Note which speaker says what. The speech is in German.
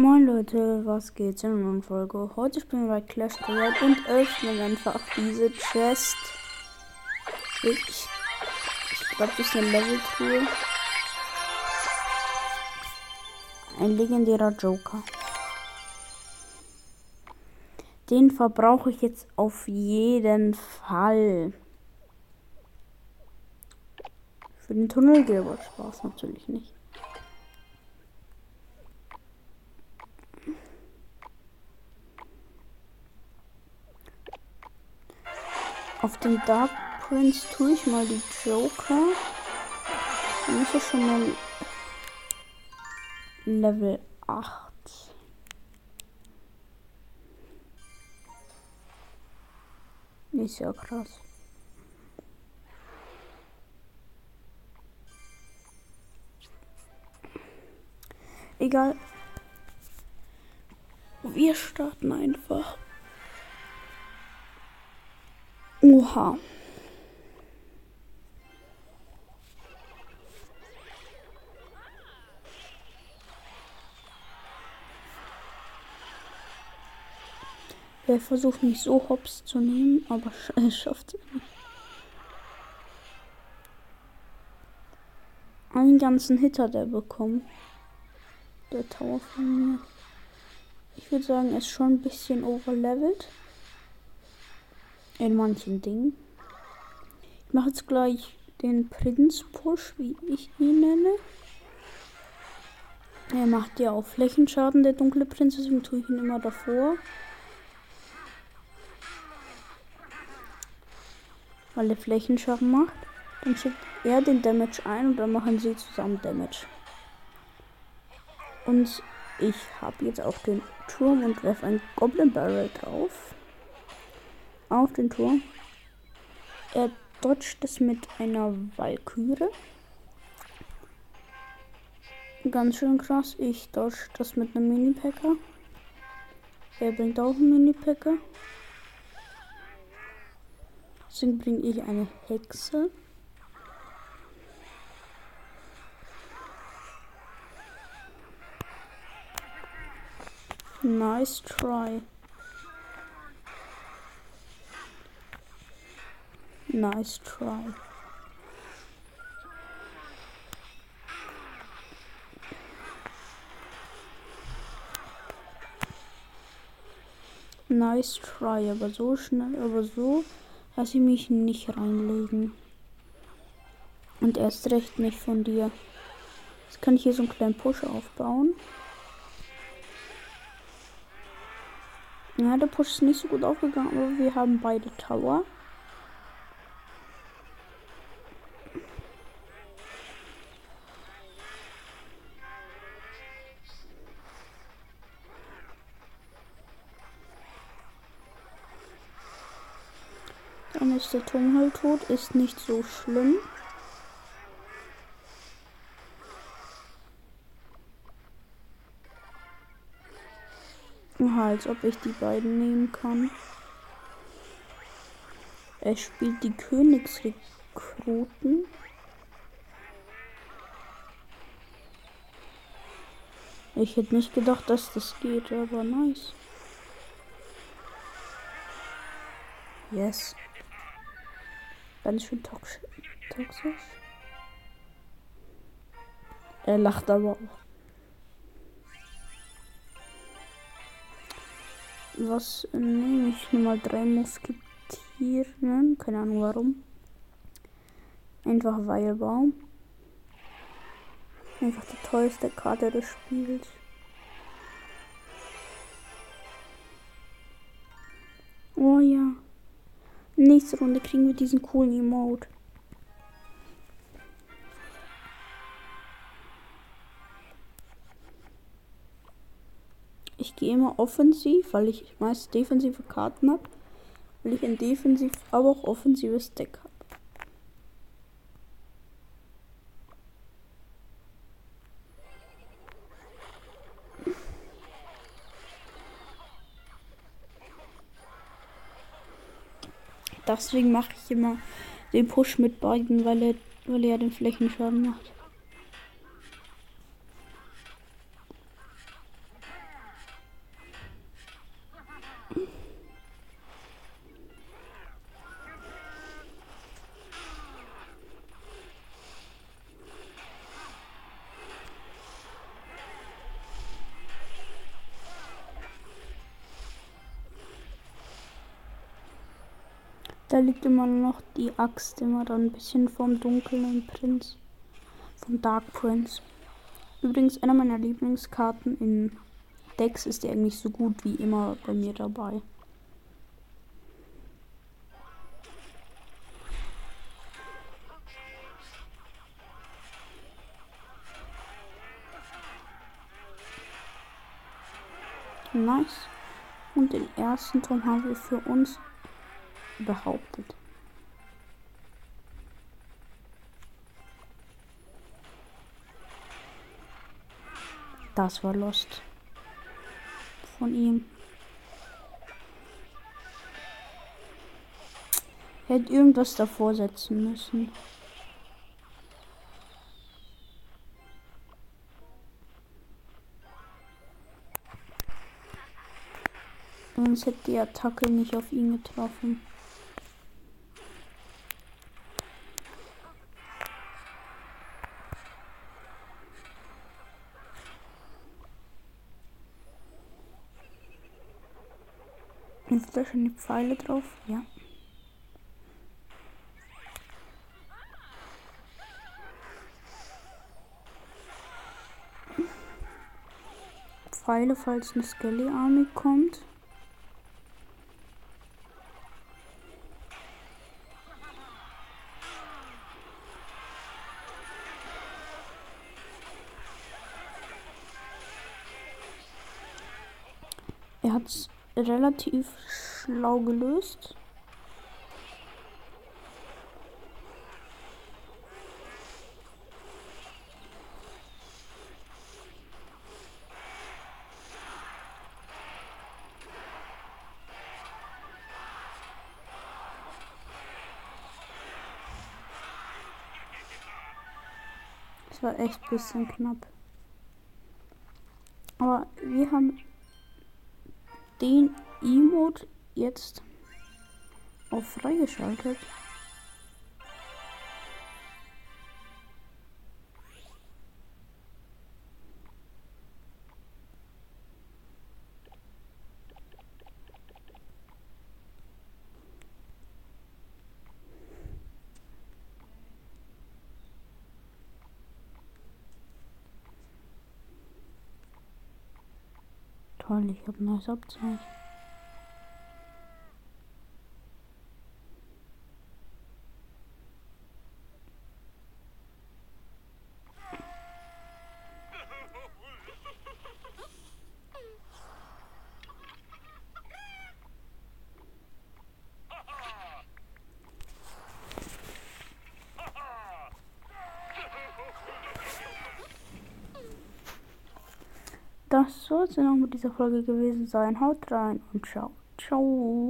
Speaker 1: Moin Leute, was geht's in einer Folge? Heute spielen wir Clash Royale und öffnen einfach diese Chest. Ich, ich glaube, das ist eine Level-Truhe. Ein legendärer Joker. Den verbrauche ich jetzt auf jeden Fall. Für den Tunnel Gilbert Spaß natürlich nicht. Auf den Dark Prince tue ich mal die Joker. Dann ist er schon mal Level 8. Ist ja krass. Egal. Wir starten einfach. Oha. Er versucht mich so hops zu nehmen, aber er schafft es nicht. Einen ganzen Hit hat er bekommen. Der Tower von mir. Ich würde sagen, er ist schon ein bisschen overlevelt. In manchen Dingen. Ich mache jetzt gleich den Prinz-Push, wie ich ihn nenne. Er macht ja auch Flächenschaden, der dunkle Prinz, deswegen tue ich ihn immer davor. Weil er Flächenschaden macht. Dann schickt er den Damage ein und dann machen sie zusammen Damage. Und ich habe jetzt auch den Turm und werfe ein Goblin Barrel drauf. Auf den Turm. Er dodgt es mit einer Walküre. Ganz schön krass. Ich dodge das mit einem Mini-Packer. Er bringt auch einen Mini-Packer. Deswegen bringe ich eine Hexe. Nice try. Nice try. Nice try, aber so schnell, aber so lasse ich mich nicht reinlegen. Und erst recht nicht von dir. Jetzt kann ich hier so einen kleinen Push aufbauen. Ja, der Push ist nicht so gut aufgegangen, aber wir haben beide Tower. Dann ist der Turm halt tot, ist nicht so schlimm. Aha, als ob ich die beiden nehmen kann. Er spielt die Königsrekruten. Ich hätte nicht gedacht, dass das geht, aber nice. Yes. Ganz schön toxisch. Er lacht aber auch. Was nehme ich? Nummer drei Musketieren. Keine Ahnung warum. Einfach Weihebaum. Einfach die teuerste Karte des Spiels. Oh ja. Nächste Runde kriegen wir diesen coolen Emote. Ich gehe immer offensiv, weil ich meist defensive Karten habe. Weil ich ein defensiv, aber auch offensives Deck habe. Deswegen mache ich immer den Push mit beiden, weil er, weil er den Flächenschaden macht. Da liegt immer noch die Axt, immer dann ein bisschen vom dunklen Prinz. Vom Dark Prince. Übrigens, einer meiner Lieblingskarten in Decks ist die eigentlich so gut wie immer bei mir dabei. Nice. Und den ersten Turm haben wir für uns behauptet. Das war Lost. Von ihm. Hätte irgendwas davor setzen müssen. Sonst hätte die Attacke nicht auf ihn getroffen. Ist da schon die Pfeile drauf? Ja. Pfeile, falls eine Skelly Army kommt. Er hat es relativ schlau gelöst. Es war echt ein bisschen knapp. Aber wir haben den Emote jetzt auf freigeschaltet. Toll, ich habe ein neues Abzeichen. Das soll es dann auch mit dieser Folge gewesen sein. Haut rein und ciao. Ciao.